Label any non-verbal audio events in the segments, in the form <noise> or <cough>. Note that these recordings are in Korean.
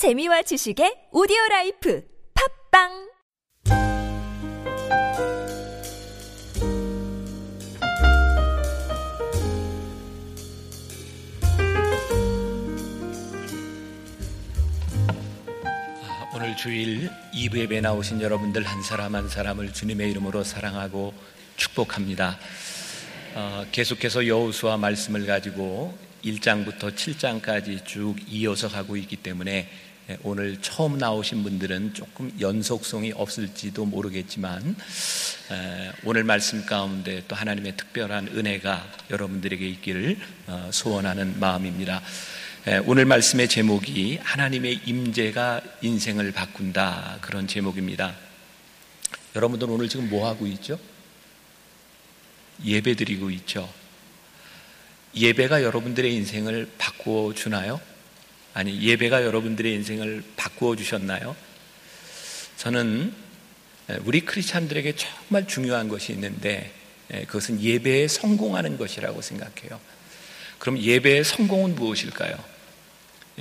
재미와 지식의 오디오 라이프 팝빵 오늘 주일 2부 예배 나오신 여러분들 한 사람 한 사람을 주님의 이름으로 사랑하고 축복합니다. 어, 계속해서 여호수아 말씀을 가지고 1장부터 7장까지 쭉 이어서 가고 있기 때문에 예, 오늘 처음 나오신 분들은 조금 연속성이 없을지도 모르겠지만 에, 오늘 말씀 가운데 또 하나님의 특별한 은혜가 여러분들에게 있기를 어, 소원하는 마음입니다. 에, 오늘 말씀의 제목이 하나님의 임재가 인생을 바꾼다 그런 제목입니다. 여러분들 오늘 지금 뭐 하고 있죠? 예배 드리고 있죠. 예배가 여러분들의 인생을 바꾸어 주나요? 아니, 예배가 여러분들의 인생을 바꾸어 주셨나요? 저는 우리 크리스찬들에게 정말 중요한 것이 있는데 그것은 예배에 성공하는 것이라고 생각해요. 그럼 예배의 성공은 무엇일까요?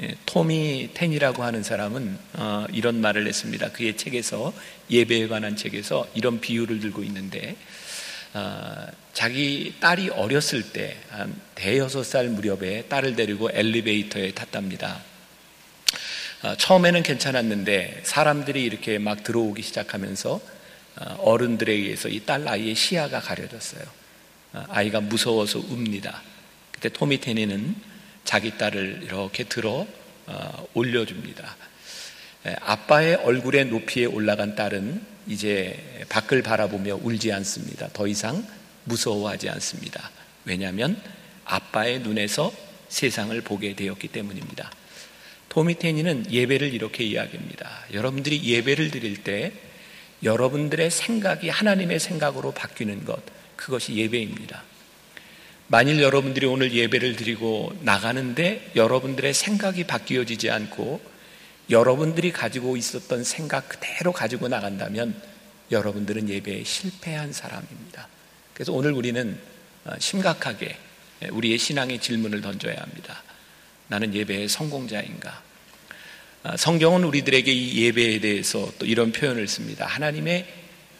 예, 토미 텐이라고 하는 사람은 어, 이런 말을 했습니다. 그의 책에서 예배에 관한 책에서 이런 비유를 들고 있는데 어, 자기 딸이 어렸을 때 한 대여섯 살 무렵에 딸을 데리고 엘리베이터에 탔답니다. 어, 처음에는 괜찮았는데 사람들이 이렇게 막 들어오기 시작하면서 어, 어른들에 의해서 이 딸 아이의 시야가 가려졌어요. 어, 아이가 무서워서 웁니다. 그때 토미 테니는 자기 딸을 이렇게 들어 어, 올려줍니다. 에, 아빠의 얼굴의 높이에 올라간 딸은 이제 밖을 바라보며 울지 않습니다. 더 이상 무서워하지 않습니다. 왜냐하면 아빠의 눈에서 세상을 보게 되었기 때문입니다. 토미테니는 예배를 이렇게 이야기합니다. 여러분들이 예배를 드릴 때 여러분들의 생각이 하나님의 생각으로 바뀌는 것, 그것이 예배입니다. 만일 여러분들이 오늘 예배를 드리고 나가는데 여러분들의 생각이 바뀌어지지 않고 여러분들이 가지고 있었던 생각 그대로 가지고 나간다면 여러분들은 예배에 실패한 사람입니다. 그래서 오늘 우리는 어, 심각하게 우리의 신앙의 질문을 던져야 합니다. 나는 예배의 성공자인가? 어, 성경은 우리들에게 이 예배에 대해서 또 이런 표현을 씁니다. 하나님의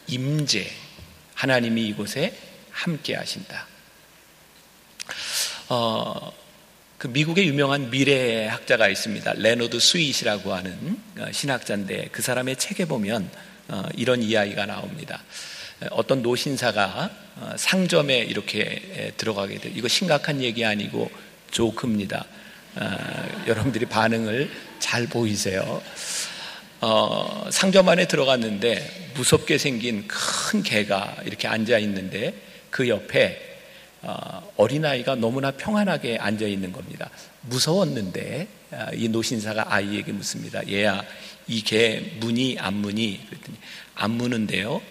임재, 하나님이 이곳에 함께 하신다. 어, 그 미국의 유명한 미래학자가 있습니다. 레너드 스윗이라고 하는 어, 신학자인데 그 사람의 책에 보면 어, 이런 이야기가 나옵니다. 어떤 노신사가 어, 상점에 이렇게 들어가게 돼. 이거 심각한 얘기 아니고 조크입니다. 여러분들이 반응을 잘 보이세요. 어, 상점 안에 들어갔는데 무섭게 생긴 큰 개가 이렇게 앉아 있는데 그 옆에 어, 어린아이가 너무나 평안하게 앉아 있는 겁니다. 무서웠는데 아, 이 노신사가 아이에게 묻습니다. 얘야, 이 개 문이 안 문이? 그랬더니 안 무는데요.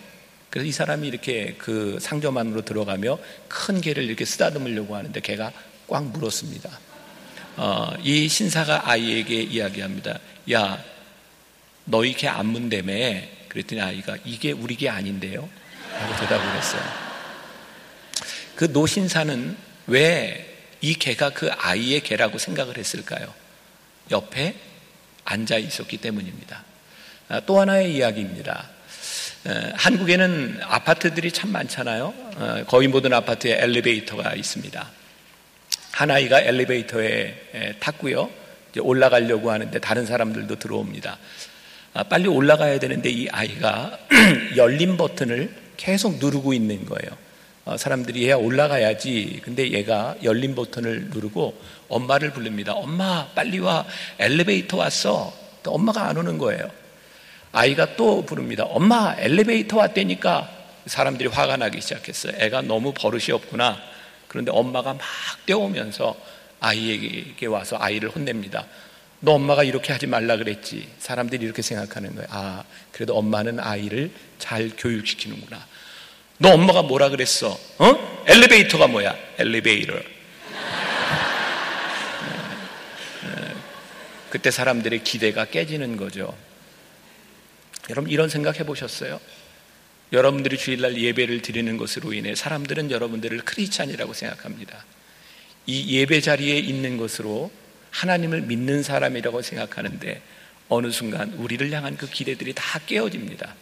그래서 이 사람이 이렇게 그 상점 안으로 들어가며 큰 개를 이렇게 쓰다듬으려고 하는데 개가 꽉 물었습니다. 어, 이 신사가 아이에게 이야기합니다. 야, 너희 개 안 문다며? 그랬더니 아이가 이게 우리 개 아닌데요? 라고 대답을 했어요. 그 노신사는 왜 이 개가 그 아이의 개라고 생각을 했을까요? 옆에 앉아 있었기 때문입니다. 아, 또 하나의 이야기입니다. 한국에는 아파트들이 참 많잖아요. 어, 거의 모든 아파트에 엘리베이터가 있습니다. 한 아이가 엘리베이터에 탔고요. 올라가려고 하는데 다른 사람들도 들어옵니다. 아, 빨리 올라가야 되는데 이 아이가 <clears throat> 열린 버튼을 계속 누르고 있는 거예요. 어, 사람들이 얘야 올라가야지. 근데 얘가 열린 버튼을 누르고 엄마를 부릅니다. 엄마, 빨리 와. 엘리베이터 왔어. 또 엄마가 안 오는 거예요. 아이가 또 부릅니다. 엄마, 엘리베이터 왔다니까. 사람들이 화가 나기 시작했어요. 애가 너무 버릇이 없구나. 그런데 엄마가 막 뛰어오면서 아이에게 와서 아이를 혼냅니다. 너 엄마가 이렇게 하지 말라 그랬지. 사람들이 이렇게 생각하는 거예요. 아, 그래도 엄마는 아이를 잘 교육시키는구나. 너 엄마가 뭐라 그랬어? 어? 엘리베이터가 뭐야? 엘리베이터. 네. 네. 그때 사람들의 기대가 깨지는 거죠. 여러분 이런 생각 해보셨어요? 여러분들이 주일날 예배를 드리는 것으로 인해 사람들은 여러분들을 크리스찬이라고 생각합니다. 이 예배 자리에 있는 것으로 하나님을 믿는 사람이라고 생각하는데 어느 순간 우리를 향한 그 기대들이 다 깨어집니다.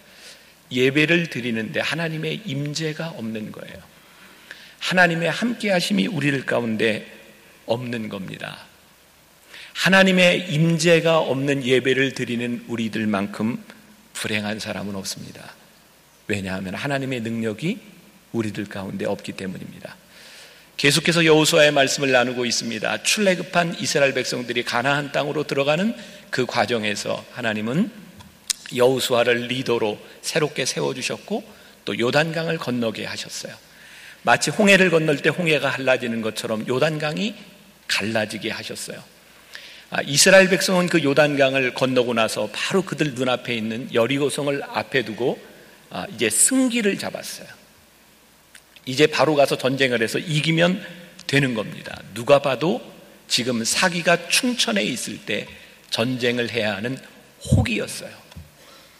예배를 드리는데 하나님의 임재가 없는 거예요. 하나님의 함께 하심이 우리를 가운데 없는 겁니다. 하나님의 임재가 없는 예배를 드리는 우리들만큼 불행한 사람은 없습니다. 왜냐하면 하나님의 능력이 우리들 가운데 없기 때문입니다. 계속해서 여호수아의 말씀을 나누고 있습니다. 출애굽한 이스라엘 백성들이 가나안 땅으로 들어가는 그 과정에서 하나님은 여우수아를 리더로 새롭게 세워 주셨고 또 요단강을 건너게 하셨어요. 마치 홍해를 건널 때 홍해가 갈라지는 것처럼 요단강이 갈라지게 하셨어요. 아, 이스라엘 백성은 그 요단강을 건너고 나서 바로 그들 눈앞에 있는 여리고성을 앞에 두고 아, 이제 승기를 잡았어요. 이제 바로 가서 전쟁을 해서 이기면 되는 겁니다. 누가 봐도 지금 사기가 충천에 있을 때 전쟁을 해야 하는 혹이었어요.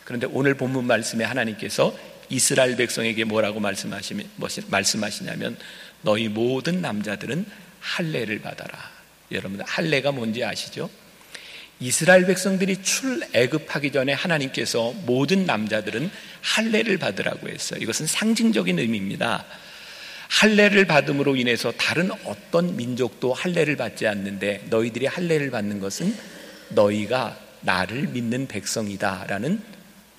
그런데 오늘 본문 말씀에 하나님께서 이스라엘 백성에게 뭐라고 말씀하시냐면 너희 모든 남자들은 할례를 받아라. 여러분 할례가 뭔지 아시죠? 이스라엘 백성들이 출애굽하기 전에 하나님께서 모든 남자들은 할례를 받으라고 했어요. 이것은 상징적인 의미입니다. 할례를 받음으로 인해서 다른 어떤 민족도 할례를 받지 않는데 너희들이 할례를 받는 것은 너희가 나를 믿는 백성이다라는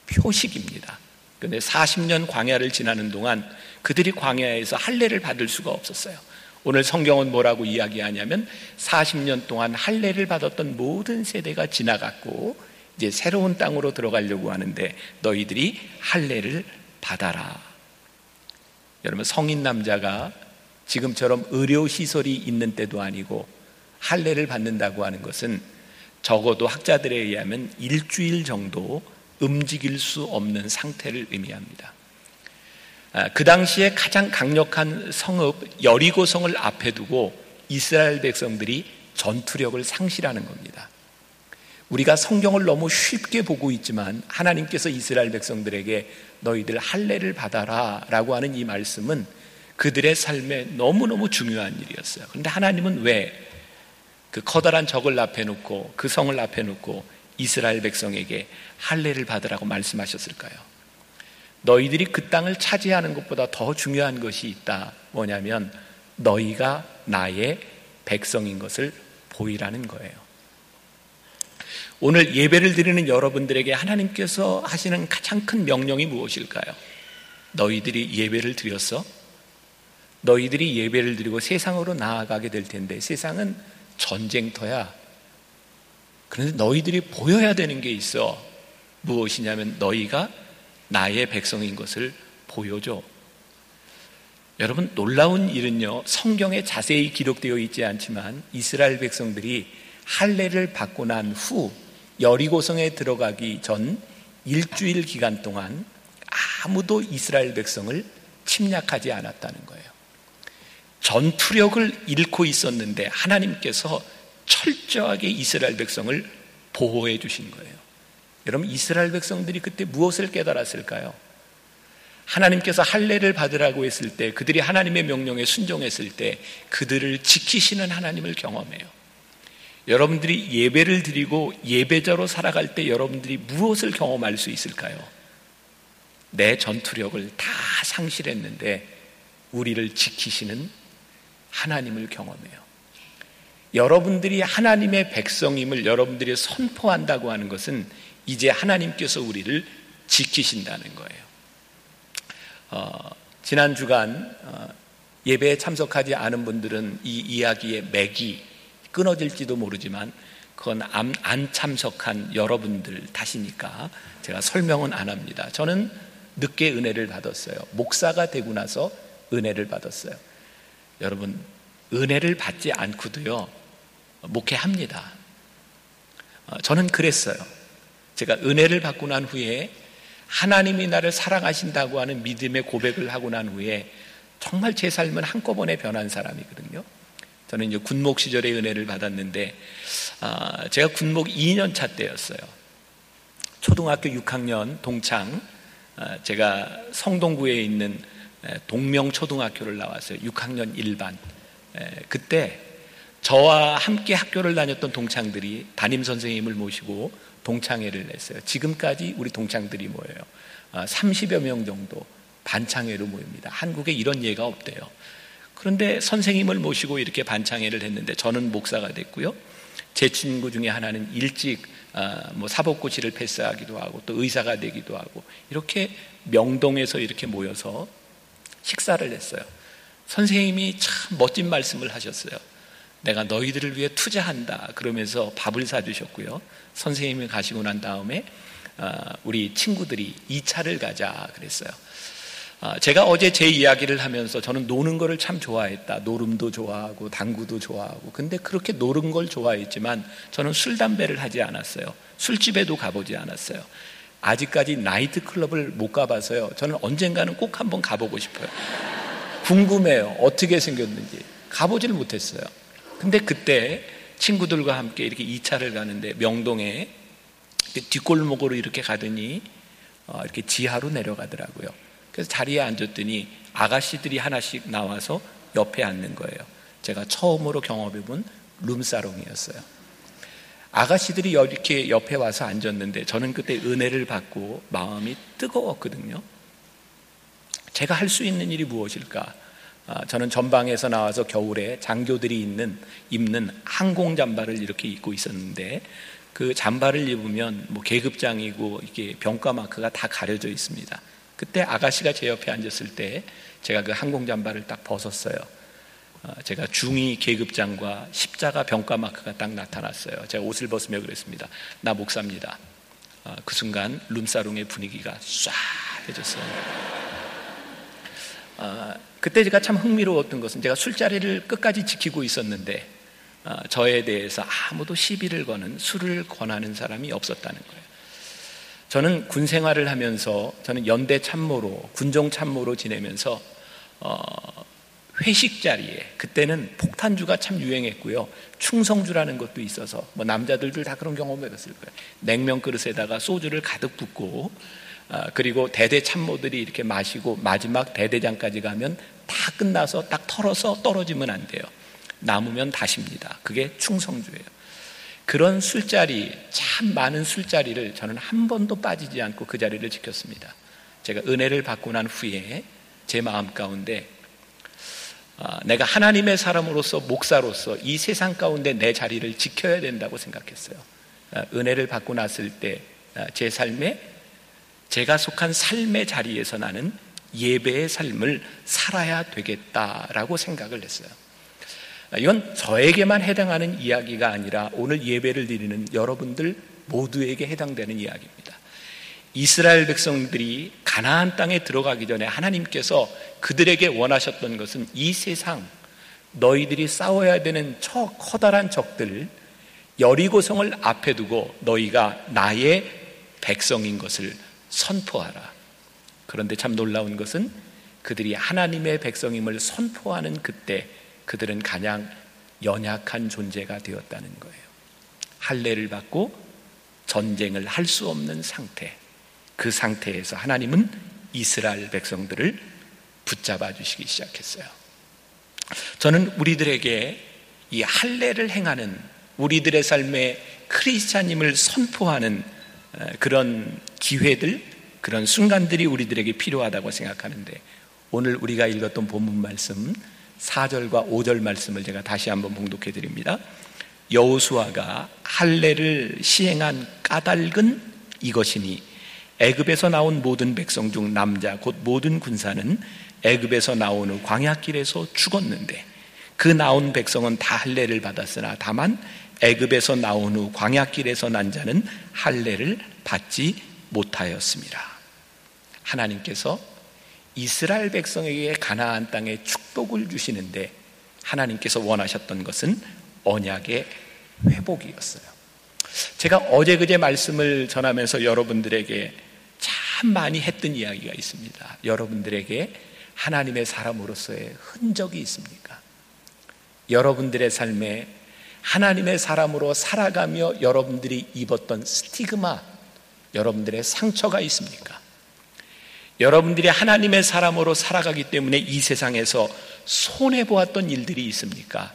표식입니다. 그런데 40년 광야를 지나는 동안 그들이 광야에서 할례를 받을 수가 없었어요. 오늘 성경은 뭐라고 이야기하냐면 40년 동안 할례를 받았던 모든 세대가 지나갔고 이제 새로운 땅으로 들어가려고 하는데 너희들이 할례를 받아라. 여러분 성인 남자가 지금처럼 의료 시설이 있는 때도 아니고 할례를 받는다고 하는 것은 적어도 학자들에 의하면 일주일 정도 움직일 수 없는 상태를 의미합니다. 아, 그 당시에 가장 강력한 성읍 여리고성을 앞에 두고 이스라엘 백성들이 전투력을 상실하는 겁니다. 우리가 성경을 너무 쉽게 보고 있지만 하나님께서 이스라엘 백성들에게 너희들 할례를 받아라라고 하는 이 말씀은 그들의 삶에 너무너무 중요한 일이었어요. 그런데 하나님은 왜 그 커다란 적을 앞에 놓고 그 성을 앞에 놓고 이스라엘 백성에게 할례를 받으라고 말씀하셨을까요? 너희들이 그 땅을 차지하는 것보다 더 중요한 것이 있다. 뭐냐면 너희가 나의 백성인 것을 보이라는 거예요. 오늘 예배를 드리는 여러분들에게 하나님께서 하시는 가장 큰 명령이 무엇일까요? 너희들이 예배를 드렸어? 너희들이 예배를 드리고 세상으로 나아가게 될 텐데 세상은 전쟁터야. 그런데 너희들이 보여야 되는 게 있어. 무엇이냐면 너희가 나의 백성인 것을 보여줘. 여러분 놀라운 일은요 성경에 자세히 기록되어 있지 않지만 이스라엘 백성들이 할례를 받고 난 후 여리고성에 들어가기 전 일주일 기간 동안 아무도 이스라엘 백성을 침략하지 않았다는 거예요. 전투력을 잃고 있었는데 하나님께서 철저하게 이스라엘 백성을 보호해 주신 거예요. 여러분 이스라엘 백성들이 그때 무엇을 깨달았을까요? 하나님께서 할례를 받으라고 했을 때 그들이 하나님의 명령에 순종했을 때 그들을 지키시는 하나님을 경험해요. 여러분들이 예배를 드리고 예배자로 살아갈 때 여러분들이 무엇을 경험할 수 있을까요? 내 전투력을 다 상실했는데 우리를 지키시는 하나님을 경험해요. 여러분들이 하나님의 백성임을 여러분들이 선포한다고 하는 것은 이제 하나님께서 우리를 지키신다는 거예요. 어, 지난 주간 어, 예배에 참석하지 않은 분들은 이 이야기의 맥이 끊어질지도 모르지만 그건 안, 안 참석한 여러분들 탓이니까 제가 설명은 안 합니다. 저는 늦게 은혜를 받았어요. 목사가 되고 나서 은혜를 받았어요. 여러분, 은혜를 받지 않고도요, 목회합니다. 어, 저는 그랬어요. 제가 은혜를 받고 난 후에 하나님이 나를 사랑하신다고 하는 믿음의 고백을 하고 난 후에 정말 제 삶은 한꺼번에 변한 사람이거든요. 저는 이제 군목 시절에 은혜를 받았는데 아, 제가 군목 2년 차 때였어요. 초등학교 6학년 동창 아, 제가 성동구에 있는 동명 초등학교를 나왔어요. 6학년 1반. 그때 저와 함께 학교를 다녔던 동창들이 담임 선생님을 모시고 동창회를 냈어요. 지금까지 우리 동창들이 모여요. 30여 명 정도 반창회로 모입니다. 한국에 이런 예가 없대요. 그런데 선생님을 모시고 이렇게 반창회를 했는데 저는 목사가 됐고요. 제 친구 중에 하나는 일찍 뭐 사법고시를 패스하기도 하고 또 의사가 되기도 하고 이렇게 명동에서 이렇게 모여서 식사를 했어요. 선생님이 참 멋진 말씀을 하셨어요. 내가 너희들을 위해 투자한다. 그러면서 밥을 사주셨고요. 선생님이 가시고 난 다음에 어, 우리 친구들이 2차를 가자 그랬어요. 어, 제가 어제 제 이야기를 하면서 저는 노는 거를 참 좋아했다. 노름도 좋아하고 당구도 좋아하고. 근데 그렇게 노는 걸 좋아했지만 저는 술, 담배를 하지 않았어요. 술집에도 가보지 않았어요. 아직까지 나이트 클럽을 못 가봐서요. 저는 언젠가는 꼭 한번 가보고 싶어요. 궁금해요. 어떻게 생겼는지. 가보지를 못했어요. 근데 그때 친구들과 함께 이렇게 2차를 가는데 명동에 뒷골목으로 이렇게 가더니 어, 이렇게 지하로 내려가더라고요. 그래서 자리에 앉았더니 아가씨들이 하나씩 나와서 옆에 앉는 거예요. 제가 처음으로 경험해본 룸사롱이었어요. 아가씨들이 이렇게 옆에 와서 앉았는데 저는 그때 은혜를 받고 마음이 뜨거웠거든요. 제가 할 수 있는 일이 무엇일까? 아, 저는 전방에서 나와서 겨울에 장교들이 있는 입는 항공 잠바를 이렇게 입고 있었는데 그 잠바를 입으면 뭐 계급장이고 이게 병가 마크가 다 가려져 있습니다. 그때 아가씨가 제 옆에 앉았을 때 제가 그 항공 잠바를 딱 벗었어요. 아, 제가 중위 계급장과 십자가 병가 마크가 딱 나타났어요. 제가 옷을 벗으며 그랬습니다. 나 목사입니다. 아, 그 순간 룸사롱의 분위기가 쏴 해졌어요. 그때 제가 참 흥미로웠던 것은 제가 술자리를 끝까지 지키고 있었는데 어, 저에 대해서 아무도 시비를 거는 술을 권하는 사람이 없었다는 거예요. 저는 군 생활을 하면서 저는 연대 참모로 군종 참모로 지내면서 어, 회식 자리에 그때는 폭탄주가 참 유행했고요. 충성주라는 것도 있어서 뭐 남자들도 다 그런 경험을 해봤을 거예요. 냉면 그릇에다가 소주를 가득 붓고 어, 그리고 대대 참모들이 이렇게 마시고 마지막 대대장까지 가면 다 끝나서 딱 털어서 떨어지면 안 돼요. 남으면 다십니다. 그게 충성주예요. 그런 술자리, 참 많은 술자리를 저는 한 번도 빠지지 않고 그 자리를 지켰습니다. 제가 은혜를 받고 난 후에 제 마음 가운데 아, 내가 하나님의 사람으로서 목사로서 이 세상 가운데 내 자리를 지켜야 된다고 생각했어요. 아, 은혜를 받고 났을 때제 아, 삶에 제가 속한 삶의 자리에서 나는 예배의 삶을 살아야 되겠다라고 생각을 했어요. 이건 저에게만 해당하는 이야기가 아니라 오늘 예배를 드리는 여러분들 모두에게 해당되는 이야기입니다. 이스라엘 백성들이 가나안 땅에 들어가기 전에 하나님께서 그들에게 원하셨던 것은 이 세상 너희들이 싸워야 되는 저 커다란 적들 여리고성을 앞에 두고 너희가 나의 백성인 것을 선포하라. 그런데 참 놀라운 것은 그들이 하나님의 백성임을 선포하는 그때 그들은 가장 연약한 존재가 되었다는 거예요. 할례를 받고 전쟁을 할 수 없는 상태. 그 상태에서 하나님은 이스라엘 백성들을 붙잡아 주시기 시작했어요. 저는 우리들에게 이 할례를 행하는 우리들의 삶에 크리스찬임을 선포하는 그런 기회들, 그런 순간들이 우리들에게 필요하다고 생각하는데 오늘 우리가 읽었던 본문 말씀 4절과 5절 말씀을 제가 다시 한번 봉독해 드립니다. 여호수아가 할례를 시행한 까닭은 이것이니 애굽에서 나온 모든 백성 중 남자 곧 모든 군사는 애굽에서 나온 후 광야길에서 죽었는데 그 나온 백성은 다 할례를 받았으나 다만 애굽에서 나온 후 광야길에서 난 자는 할례를 받지 못하였습니다. 하나님께서 이스라엘 백성에게 가나안 땅에 축복을 주시는데 하나님께서 원하셨던 것은 언약의 회복이었어요. 제가 어제 그제 말씀을 전하면서 여러분들에게 참 많이 했던 이야기가 있습니다. 여러분들에게 하나님의 사람으로서의 흔적이 있습니까? 여러분들의 삶에 하나님의 사람으로 살아가며 여러분들이 입었던 스티그마, 여러분들의 상처가 있습니까? 여러분들이 하나님의 사람으로 살아가기 때문에 이 세상에서 손해보았던 일들이 있습니까?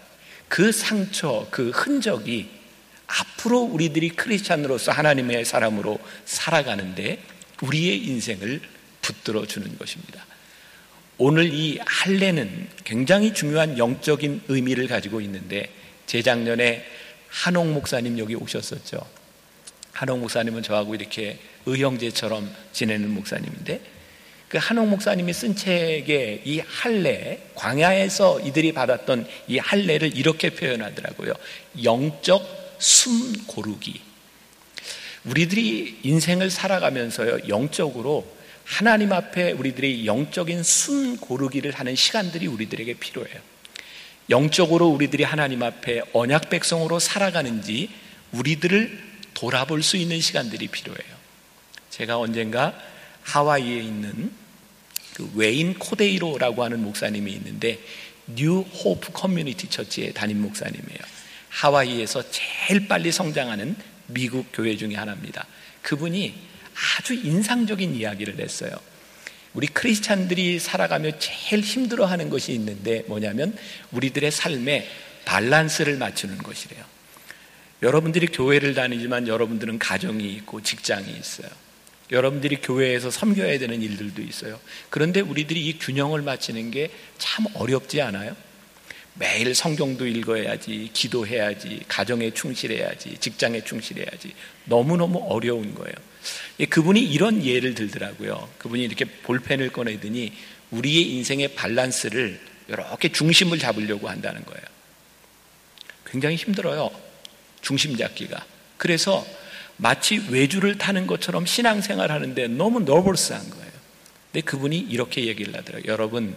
그 상처, 그 흔적이 앞으로 우리들이 크리스찬으로서 하나님의 사람으로 살아가는데 우리의 인생을 붙들어 주는 것입니다. 오늘 이 할례는 굉장히 중요한 영적인 의미를 가지고 있는데 재작년에 한옥 목사님 여기 오셨었죠. 한옥 목사님은 저하고 이렇게 의형제처럼 지내는 목사님인데 그 한옥 목사님이 쓴 책에 이 할례 광야에서 이들이 받았던 이 할례를 이렇게 표현하더라고요. 영적 숨 고르기. 우리들이 인생을 살아가면서요 영적으로 하나님 앞에 우리들이 영적인 숨 고르기를 하는 시간들이 우리들에게 필요해요. 영적으로 우리들이 하나님 앞에 언약 백성으로 살아가는지 우리들을 돌아볼 수 있는 시간들이 필요해요. 제가 언젠가 하와이에 있는 그 웨인 코데이로라고 하는 목사님이 있는데 New Hope Community Church의 담임 목사님이에요. 하와이에서 제일 빨리 성장하는 미국 교회 중에 하나입니다. 그분이 아주 인상적인 이야기를 했어요. 우리 크리스찬들이 살아가며 제일 힘들어하는 것이 있는데 뭐냐면 우리들의 삶에 밸런스를 맞추는 것이래요. 여러분들이 교회를 다니지만 여러분들은 가정이 있고 직장이 있어요. 여러분들이 교회에서 섬겨야 되는 일들도 있어요. 그런데 우리들이 이 균형을 맞추는 게 참 어렵지 않아요? 매일 성경도 읽어야지, 기도해야지, 가정에 충실해야지, 직장에 충실해야지. 너무너무 어려운 거예요. 예, 그분이 이런 예를 들더라고요. 그분이 이렇게 볼펜을 꺼내더니 우리의 인생의 밸런스를 이렇게 중심을 잡으려고 한다는 거예요. 굉장히 힘들어요. 중심 잡기가. 그래서 마치 외주를 타는 것처럼 신앙생활 하는데 너무 너버스한 거예요. 근데 그분이 이렇게 얘기를 하더라고요. 여러분,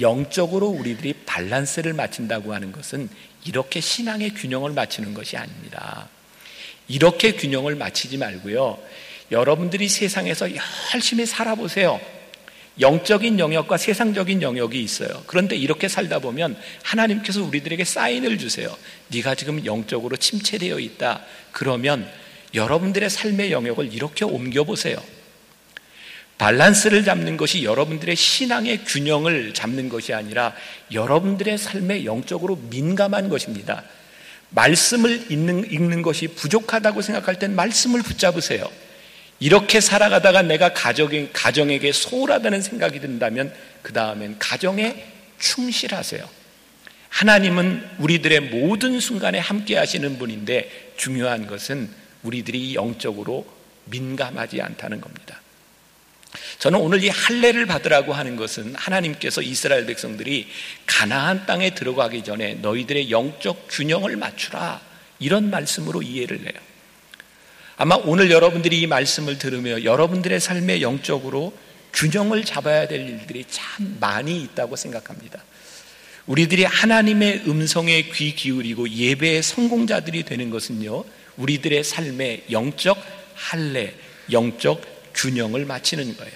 영적으로 우리들이 밸런스를 맞춘다고 하는 것은 이렇게 신앙의 균형을 맞추는 것이 아닙니다. 이렇게 균형을 맞추지 말고요. 여러분들이 세상에서 열심히 살아보세요. 영적인 영역과 세상적인 영역이 있어요. 그런데 이렇게 살다 보면 하나님께서 우리들에게 사인을 주세요. 네가 지금 영적으로 침체되어 있다. 그러면 여러분들의 삶의 영역을 이렇게 옮겨 보세요. 밸런스를 잡는 것이 여러분들의 신앙의 균형을 잡는 것이 아니라 여러분들의 삶에 영적으로 민감한 것입니다. 말씀을 읽는, 읽는 것이 부족하다고 생각할 땐 말씀을 붙잡으세요. 이렇게 살아가다가 내가 가정에, 가정에게 소홀하다는 생각이 든다면 그 다음엔 가정에 충실하세요. 하나님은 우리들의 모든 순간에 함께 하시는 분인데 중요한 것은 우리들이 영적으로 민감하지 않다는 겁니다. 저는 오늘 이 할례를 받으라고 하는 것은 하나님께서 이스라엘 백성들이 가나안 땅에 들어가기 전에 너희들의 영적 균형을 맞추라 이런 말씀으로 이해를 해요. 아마 오늘 여러분들이 이 말씀을 들으며 여러분들의 삶의 영적으로 균형을 잡아야 될 일들이 참 많이 있다고 생각합니다. 우리들이 하나님의 음성에 귀 기울이고 예배의 성공자들이 되는 것은요, 우리들의 삶의 영적 할례, 영적 균형을 맞추는 거예요.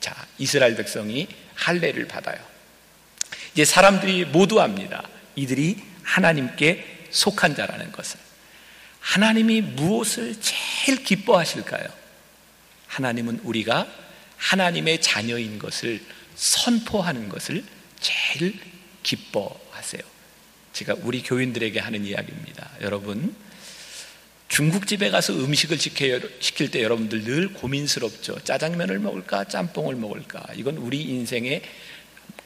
자, 이스라엘 백성이 할례를 받아요. 이제 사람들이 모두 압니다. 이들이 하나님께 속한 자라는 것을. 하나님이 무엇을 제일 기뻐하실까요? 하나님은 우리가 하나님의 자녀인 것을 선포하는 것을 제일 기뻐하세요. 제가 우리 교인들에게 하는 이야기입니다. 여러분, 중국집에 가서 음식을 시킬 때 여러분들 늘 고민스럽죠. 짜장면을 먹을까, 짬뽕을 먹을까. 이건 우리 인생의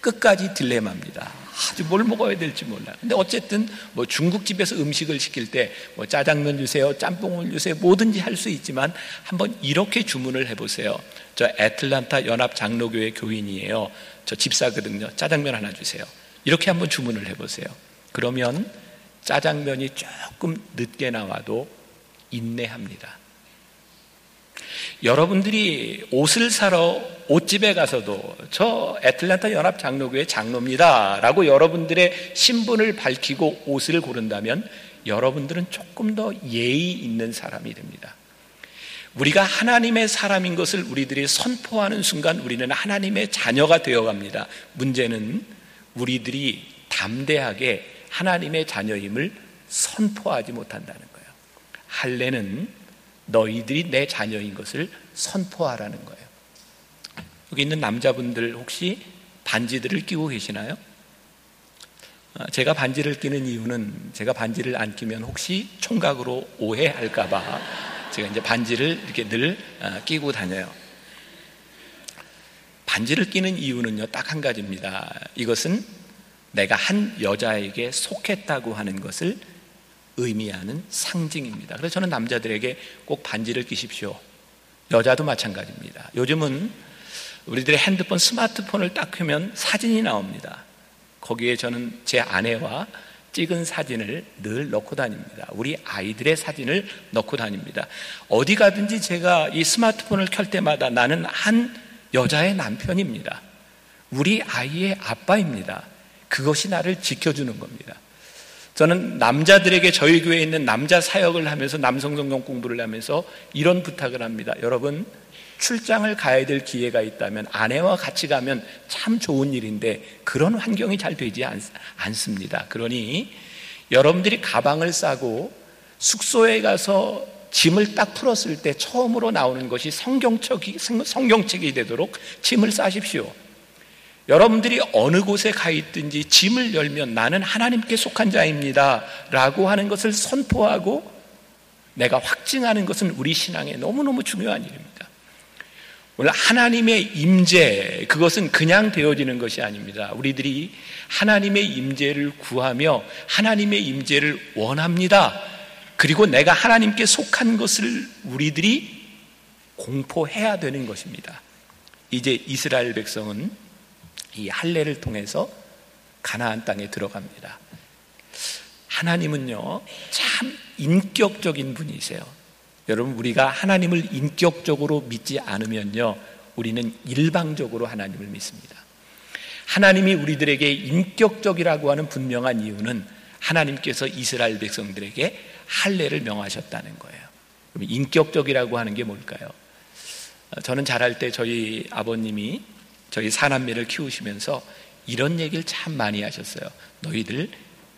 끝까지 딜레마입니다. 아주 뭘 먹어야 될지 몰라. 근데 어쨌든 뭐 중국집에서 음식을 시킬 때 뭐 짜장면 주세요, 짬뽕을 주세요, 뭐든지 할 수 있지만 한번 이렇게 주문을 해보세요. 저 애틀란타 연합 장로교회 교인이에요. 저 집사거든요. 짜장면 하나 주세요. 이렇게 한번 주문을 해보세요. 그러면 짜장면이 조금 늦게 나와도 인내합니다. 여러분들이 옷을 사러 옷집에 가서도 저 애틀란타 연합 장로교회 장로입니다. 라고 여러분들의 신분을 밝히고 옷을 고른다면 여러분들은 조금 더 예의 있는 사람이 됩니다. 우리가 하나님의 사람인 것을 우리들이 선포하는 순간 우리는 하나님의 자녀가 되어 갑니다. 문제는 우리들이 담대하게 하나님의 자녀임을 선포하지 못한다는 거예요. 할례는 너희들이 내 자녀인 것을 선포하라는 거예요. 여기 있는 남자분들 혹시 반지들을 끼고 계시나요? 어, 제가 반지를 끼는 이유는 제가 반지를 안 끼면 혹시 총각으로 오해할까봐 제가 이제 반지를 이렇게 늘 어, 끼고 다녀요. 반지를 끼는 이유는요, 딱 한 가지입니다. 이것은 내가 한 여자에게 속했다고 하는 것을 의미하는 상징입니다. 그래서 저는 남자들에게 꼭 반지를 끼십시오. 여자도 마찬가지입니다. 요즘은 우리들의 핸드폰, 스마트폰을 딱 켜면 사진이 나옵니다. 거기에 저는 제 아내와 찍은 사진을 늘 넣고 다닙니다. 우리 아이들의 사진을 넣고 다닙니다. 어디 가든지 제가 이 스마트폰을 켤 때마다 나는 한 여자의 남편입니다. 우리 아이의 아빠입니다. 그것이 나를 지켜주는 겁니다. 저는 남자들에게 저희 교회에 있는 남자 사역을 하면서 남성 성경 공부를 하면서 이런 부탁을 합니다. 여러분, 출장을 가야 될 기회가 있다면 아내와 같이 가면 참 좋은 일인데 그런 환경이 잘 되지 않, 않습니다. 그러니 여러분들이 가방을 싸고 숙소에 가서 짐을 딱 풀었을 때 처음으로 나오는 것이 성경책이, 성경책이 되도록 짐을 싸십시오. 여러분들이 어느 곳에 가 있든지 짐을 열면 나는 하나님께 속한 자입니다. 라고 하는 것을 선포하고 내가 확증하는 것은 우리 신앙에 너무너무 중요한 일입니다. 오늘 하나님의 임재 그것은 그냥 되어지는 것이 아닙니다. 우리들이 하나님의 임재를 구하며 하나님의 임재를 원합니다. 그리고 내가 하나님께 속한 것을 우리들이 공포해야 되는 것입니다. 이제 이스라엘 백성은 이 할례를 통해서 가나안 땅에 들어갑니다. 하나님은요, 참 인격적인 분이세요. 여러분, 우리가 하나님을 인격적으로 믿지 않으면요, 우리는 일방적으로 하나님을 믿습니다. 하나님이 우리들에게 인격적이라고 하는 분명한 이유는 하나님께서 이스라엘 백성들에게 할례를 명하셨다는 거예요. 그럼 인격적이라고 하는 게 뭘까요? 저는 자랄 때 저희 아버님이 저희 사남매를 키우시면서 이런 얘기를 참 많이 하셨어요. 너희들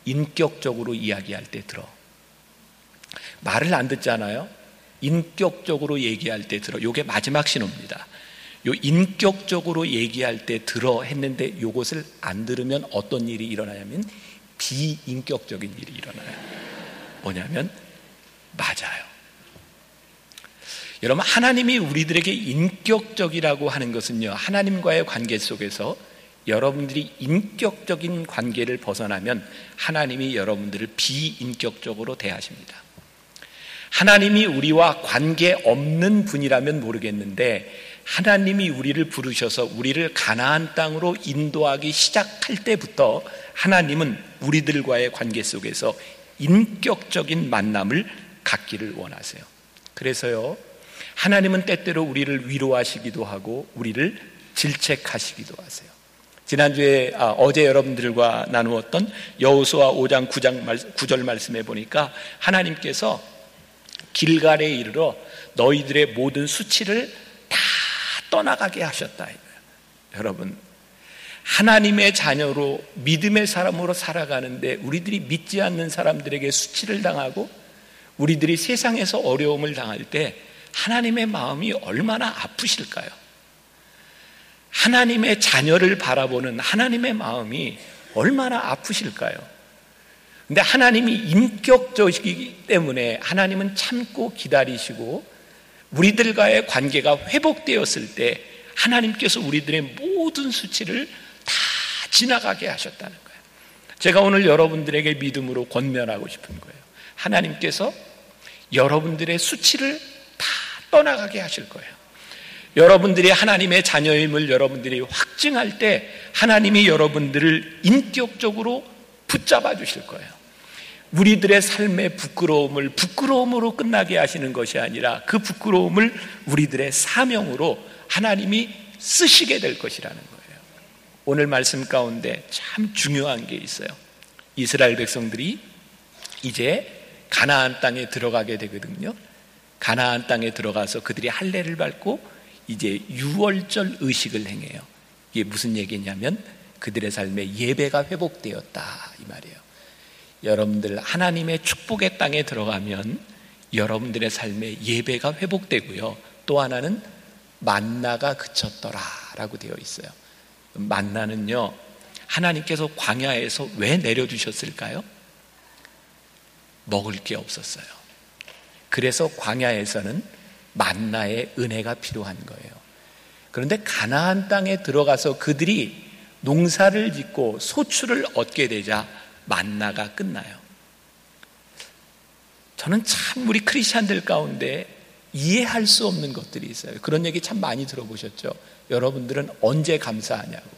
인격적으로 이야기할 때 들어. 말을 안 듣잖아요. 인격적으로 얘기할 때 들어. 요게 마지막 신호입니다. 요 인격적으로 얘기할 때 들어 했는데 요것을 안 들으면 어떤 일이 일어나냐면 비인격적인 일이 일어나요. 뭐냐면 맞아요. 여러분, 하나님이 우리들에게 인격적이라고 하는 것은요, 하나님과의 관계 속에서 여러분들이 인격적인 관계를 벗어나면 하나님이 여러분들을 비인격적으로 대하십니다. 하나님이 우리와 관계 없는 분이라면 모르겠는데 하나님이 우리를 부르셔서 우리를 가나안 땅으로 인도하기 시작할 때부터 하나님은 우리들과의 관계 속에서 인격적인 만남을 갖기를 원하세요. 그래서요, 하나님은 때때로 우리를 위로하시기도 하고 우리를 질책하시기도 하세요. 지난주에 아, 어제 여러분들과 나누었던 여호수아 5장 9장 9절 말씀해 보니까 하나님께서 길갈에 이르러 너희들의 모든 수치를 다 떠나가게 하셨다. 여러분 하나님의 자녀로 믿음의 사람으로 살아가는데 우리들이 믿지 않는 사람들에게 수치를 당하고 우리들이 세상에서 어려움을 당할 때 하나님의 마음이 얼마나 아프실까요? 하나님의 자녀를 바라보는 하나님의 마음이 얼마나 아프실까요? 근데 하나님이 인격적이기 때문에 하나님은 참고 기다리시고 우리들과의 관계가 회복되었을 때 하나님께서 우리들의 모든 수치를 다 지나가게 하셨다는 거예요. 제가 오늘 여러분들에게 믿음으로 권면하고 싶은 거예요. 하나님께서 여러분들의 수치를 떠나가게 하실 거예요. 여러분들이 하나님의 자녀임을 여러분들이 확증할 때 하나님이 여러분들을 인격적으로 붙잡아 주실 거예요. 우리들의 삶의 부끄러움을 부끄러움으로 끝나게 하시는 것이 아니라 그 부끄러움을 우리들의 사명으로 하나님이 쓰시게 될 것이라는 거예요. 오늘 말씀 가운데 참 중요한 게 있어요. 이스라엘 백성들이 이제 가나안 땅에 들어가게 되거든요. 가나안 땅에 들어가서 그들이 할례를 밟고 이제 유월절 의식을 행해요. 이게 무슨 얘기냐면 그들의 삶에 예배가 회복되었다 이 말이에요. 여러분들 하나님의 축복의 땅에 들어가면 여러분들의 삶에 예배가 회복되고요. 또 하나는 만나가 그쳤더라라고 되어 있어요. 만나는요. 하나님께서 광야에서 왜 내려주셨을까요? 먹을 게 없었어요. 그래서 광야에서는 만나의 은혜가 필요한 거예요. 그런데 가나안 땅에 들어가서 그들이 농사를 짓고 소출을 얻게 되자 만나가 끝나요. 저는 참 우리 크리스천들 가운데 이해할 수 없는 것들이 있어요. 그런 얘기 참 많이 들어보셨죠? 여러분들은 언제 감사하냐고.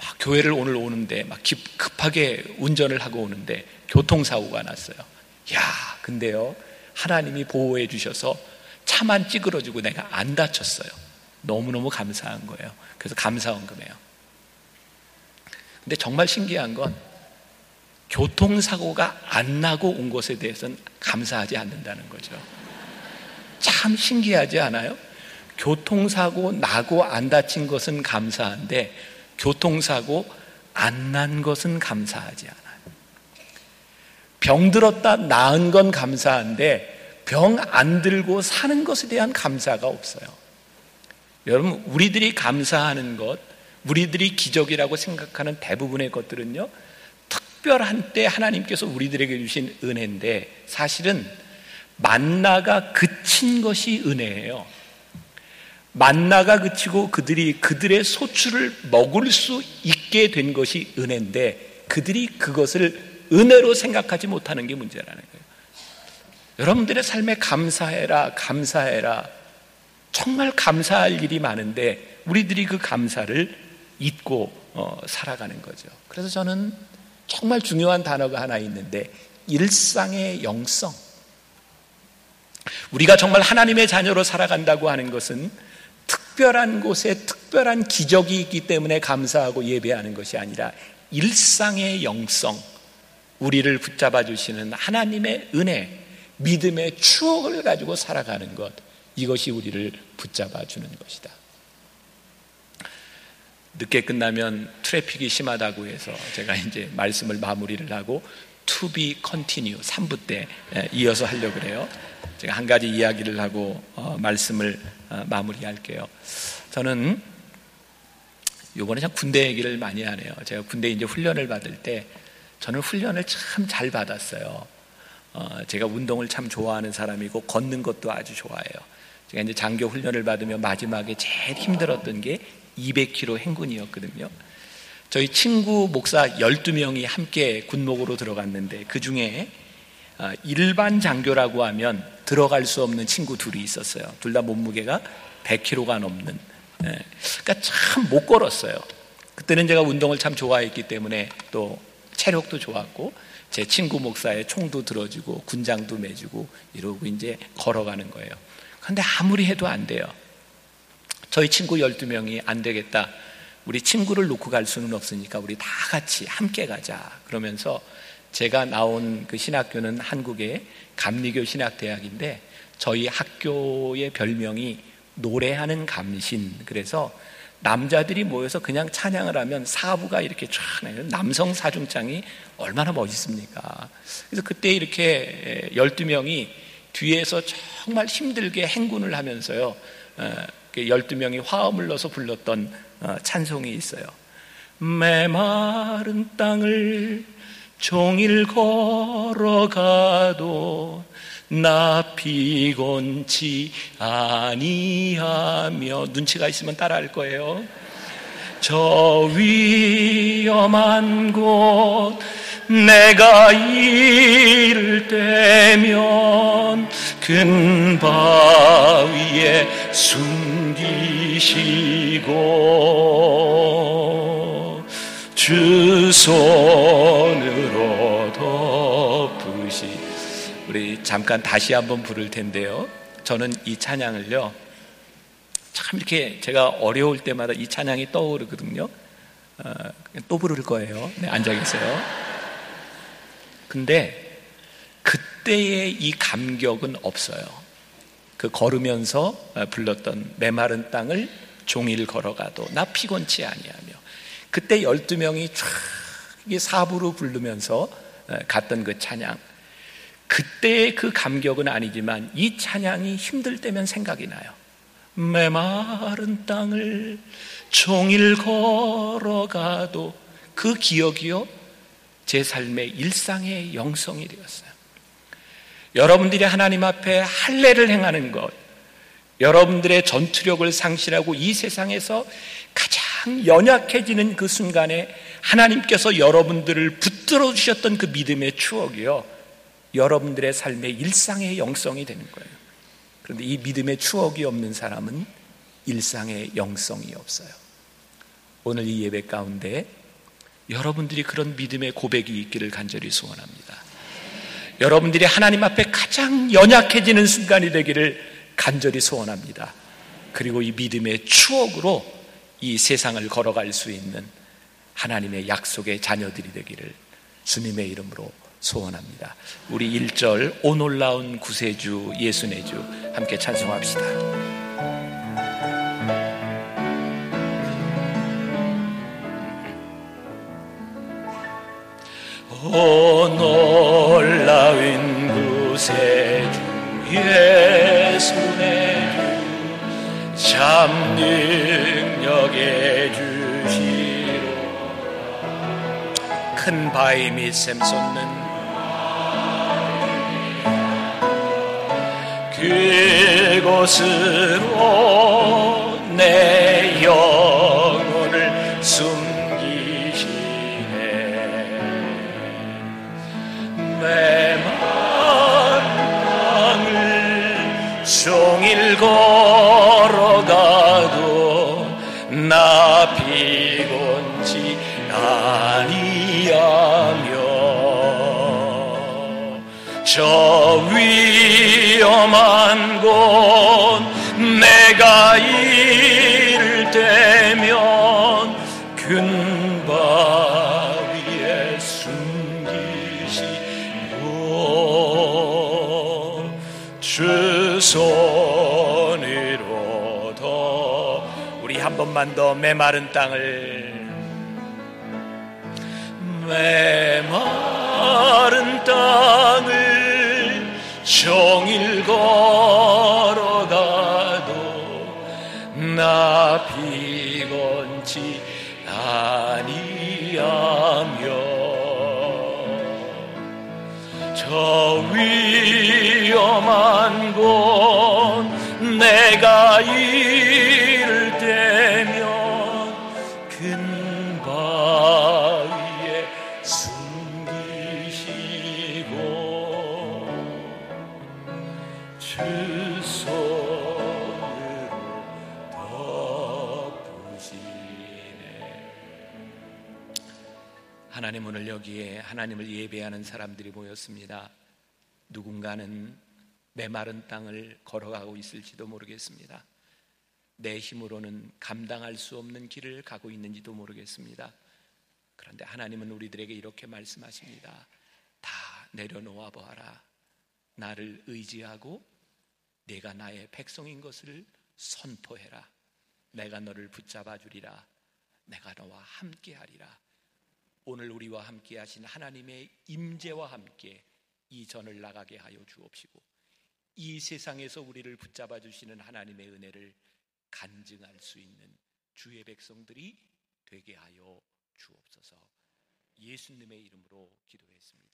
막 교회를 오늘 오는데 막 급하게 운전을 하고 오는데 교통사고가 났어요. 야, 근데요. 하나님이 보호해 주셔서 차만 찌그러지고 내가 안 다쳤어요. 너무너무 감사한 거예요. 그래서 감사원금해요. 근데 정말 신기한 건 교통사고가 안 나고 온 것에 대해서는 감사하지 않는다는 거죠. 참 신기하지 않아요? 교통사고 나고 안 다친 것은 감사한데 교통사고 안 난 것은 감사하지 않아요. 병 들었다 나은 건 감사한데 병 안 들고 사는 것에 대한 감사가 없어요. 여러분, 우리들이 감사하는 것, 우리들이 기적이라고 생각하는 대부분의 것들은요, 특별한 때 하나님께서 우리들에게 주신 은혜인데, 사실은 만나가 그친 것이 은혜예요. 만나가 그치고 그들이 그들의 소출을 먹을 수 있게 된 것이 은혜인데, 그들이 그것을 은혜로 생각하지 못하는 게 문제라는 거예요. 여러분들의 삶에 감사해라, 감사해라. 정말 감사할 일이 많은데 우리들이 그 감사를 잊고 어, 살아가는 거죠. 그래서 저는 정말 중요한 단어가 하나 있는데 일상의 영성. 우리가 정말 하나님의 자녀로 살아간다고 하는 것은 특별한 곳에 특별한 기적이 있기 때문에 감사하고 예배하는 것이 아니라 일상의 영성, 우리를 붙잡아 주시는 하나님의 은혜, 믿음의 추억을 가지고 살아가는 것. 이것이 우리를 붙잡아 주는 것이다. 늦게 끝나면 트래픽이 심하다고 해서 제가 이제 말씀을 마무리를 하고 to be continue 3부 때 이어서 하려고 그래요. 제가 한 가지 이야기를 하고 어, 말씀을 어, 마무리할게요. 저는 요번에 참 군대 얘기를 많이 하네요. 제가 군대 이제 훈련을 받을 때 저는 훈련을 참 잘 받았어요. 어, 제가 운동을 참 좋아하는 사람이고 걷는 것도 아주 좋아해요. 제가 이제 장교 훈련을 받으며 마지막에 제일 힘들었던 게 200km 행군이었거든요. 저희 친구 목사 12명이 함께 군목으로 들어갔는데 그 중에 아, 일반 장교라고 하면 들어갈 수 없는 친구 둘이 있었어요. 둘 다 몸무게가 100kg가 넘는. 예. 그러니까 참 못 걸었어요. 그때는 제가 운동을 참 좋아했기 때문에 또 체력도 좋았고 제 친구 목사의 총도 들어주고 군장도 매주고 이러고 이제 걸어가는 거예요. 근데 아무리 해도 안 돼요. 저희 친구 12명이 안 되겠다. 우리 친구를 놓고 갈 수는 없으니까 우리 다 같이 함께 가자. 그러면서 제가 나온 그 신학교는 한국의 감리교 신학대학인데 저희 학교의 별명이 노래하는 감신. 그래서 남자들이 모여서 그냥 찬양을 하면 사부가 이렇게 쫙 남성 사중장이 얼마나 멋있습니까? 그래서 그때 이렇게 12명이 뒤에서 정말 힘들게 행군을 하면서요. 12명이 어, 그 화음을 넣어서 불렀던 어, 찬송이 있어요. 메마른 땅을 종일 걸어가도 나 피곤치 아니하며 눈치가 있으면 따라할 거예요. 저 위험한 곳 내가 이를 때면 큰 바위에 숨 기시고 주 손으로 덮으시. 우리 잠깐 다시 한번 부를 텐데요. 저는 이 찬양을요 참 이렇게 제가 어려울 때마다 이 찬양이 떠오르거든요. 어, 또 부를 거예요. 네, 앉아 계세요. 근데 그때의 이 감격은 없어요. 그 걸으면서 불렀던 메마른 땅을 종일 걸어가도 나 피곤치 아니하며 그때 12명이 쫙 사부로 부르면서 갔던 그 찬양 그때의 그 감격은 아니지만 이 찬양이 힘들 때면 생각이 나요. 메마른 땅을 종일 걸어가도 그 기억이요 제 삶의 일상의 영성이 되었어요. 여러분들이 하나님 앞에 할례를 행하는 것, 여러분들의 전투력을 상실하고 이 세상에서 가장 연약해지는 그 순간에 하나님께서 여러분들을 붙들어 주셨던 그 믿음의 추억이요. 여러분들의 삶의 일상의 영성이 되는 거예요. 그런데 이 믿음의 추억이 없는 사람은 일상의 영성이 없어요. 오늘 이 예배 가운데 여러분들이 그런 믿음의 고백이 있기를 간절히 소원합니다. 여러분들이 하나님 앞에 가장 연약해지는 순간이 되기를 간절히 소원합니다. 그리고 이 믿음의 추억으로 이 세상을 걸어갈 수 있는 하나님의 약속의 자녀들이 되기를 주님의 이름으로 소원합니다. 우리 1절 오 놀라운 구세주 예수네주 함께 찬송합시다. 오 놀라운 구세주 예수네 참 능력의 주시로. 큰 바위 밑 샘솟는 그곳으로 내 영 걸어가도 나 피곤치 아니하며 저 위험한 곳 내가 이를 때면 번만 더 메마른 땅을. 메마른 땅을 종일 걸어가도 나 피곤치 아니하며 저 위험한 곳 내가 이 하나님 오늘 여기에 하나님을 예배하는 사람들이 모였습니다. 누군가는 메마른 땅을 걸어가고 있을지도 모르겠습니다. 내 힘으로는 감당할 수 없는 길을 가고 있는지도 모르겠습니다. 그런데 하나님은 우리들에게 이렇게 말씀하십니다. 다 내려놓아 보아라. 나를 의지하고 내가 나의 백성인 것을 선포해라. 내가 너를 붙잡아 주리라. 내가 너와 함께 하리라. 오늘 우리와 함께 하신 하나님의 임재와 함께 이 전을 나가게 하여 주옵시고 이 세상에서 우리를 붙잡아 주시는 하나님의 은혜를 간증할 수 있는 주의 백성들이 되게 하여 주옵소서. 예수님의 이름으로 기도했습니다.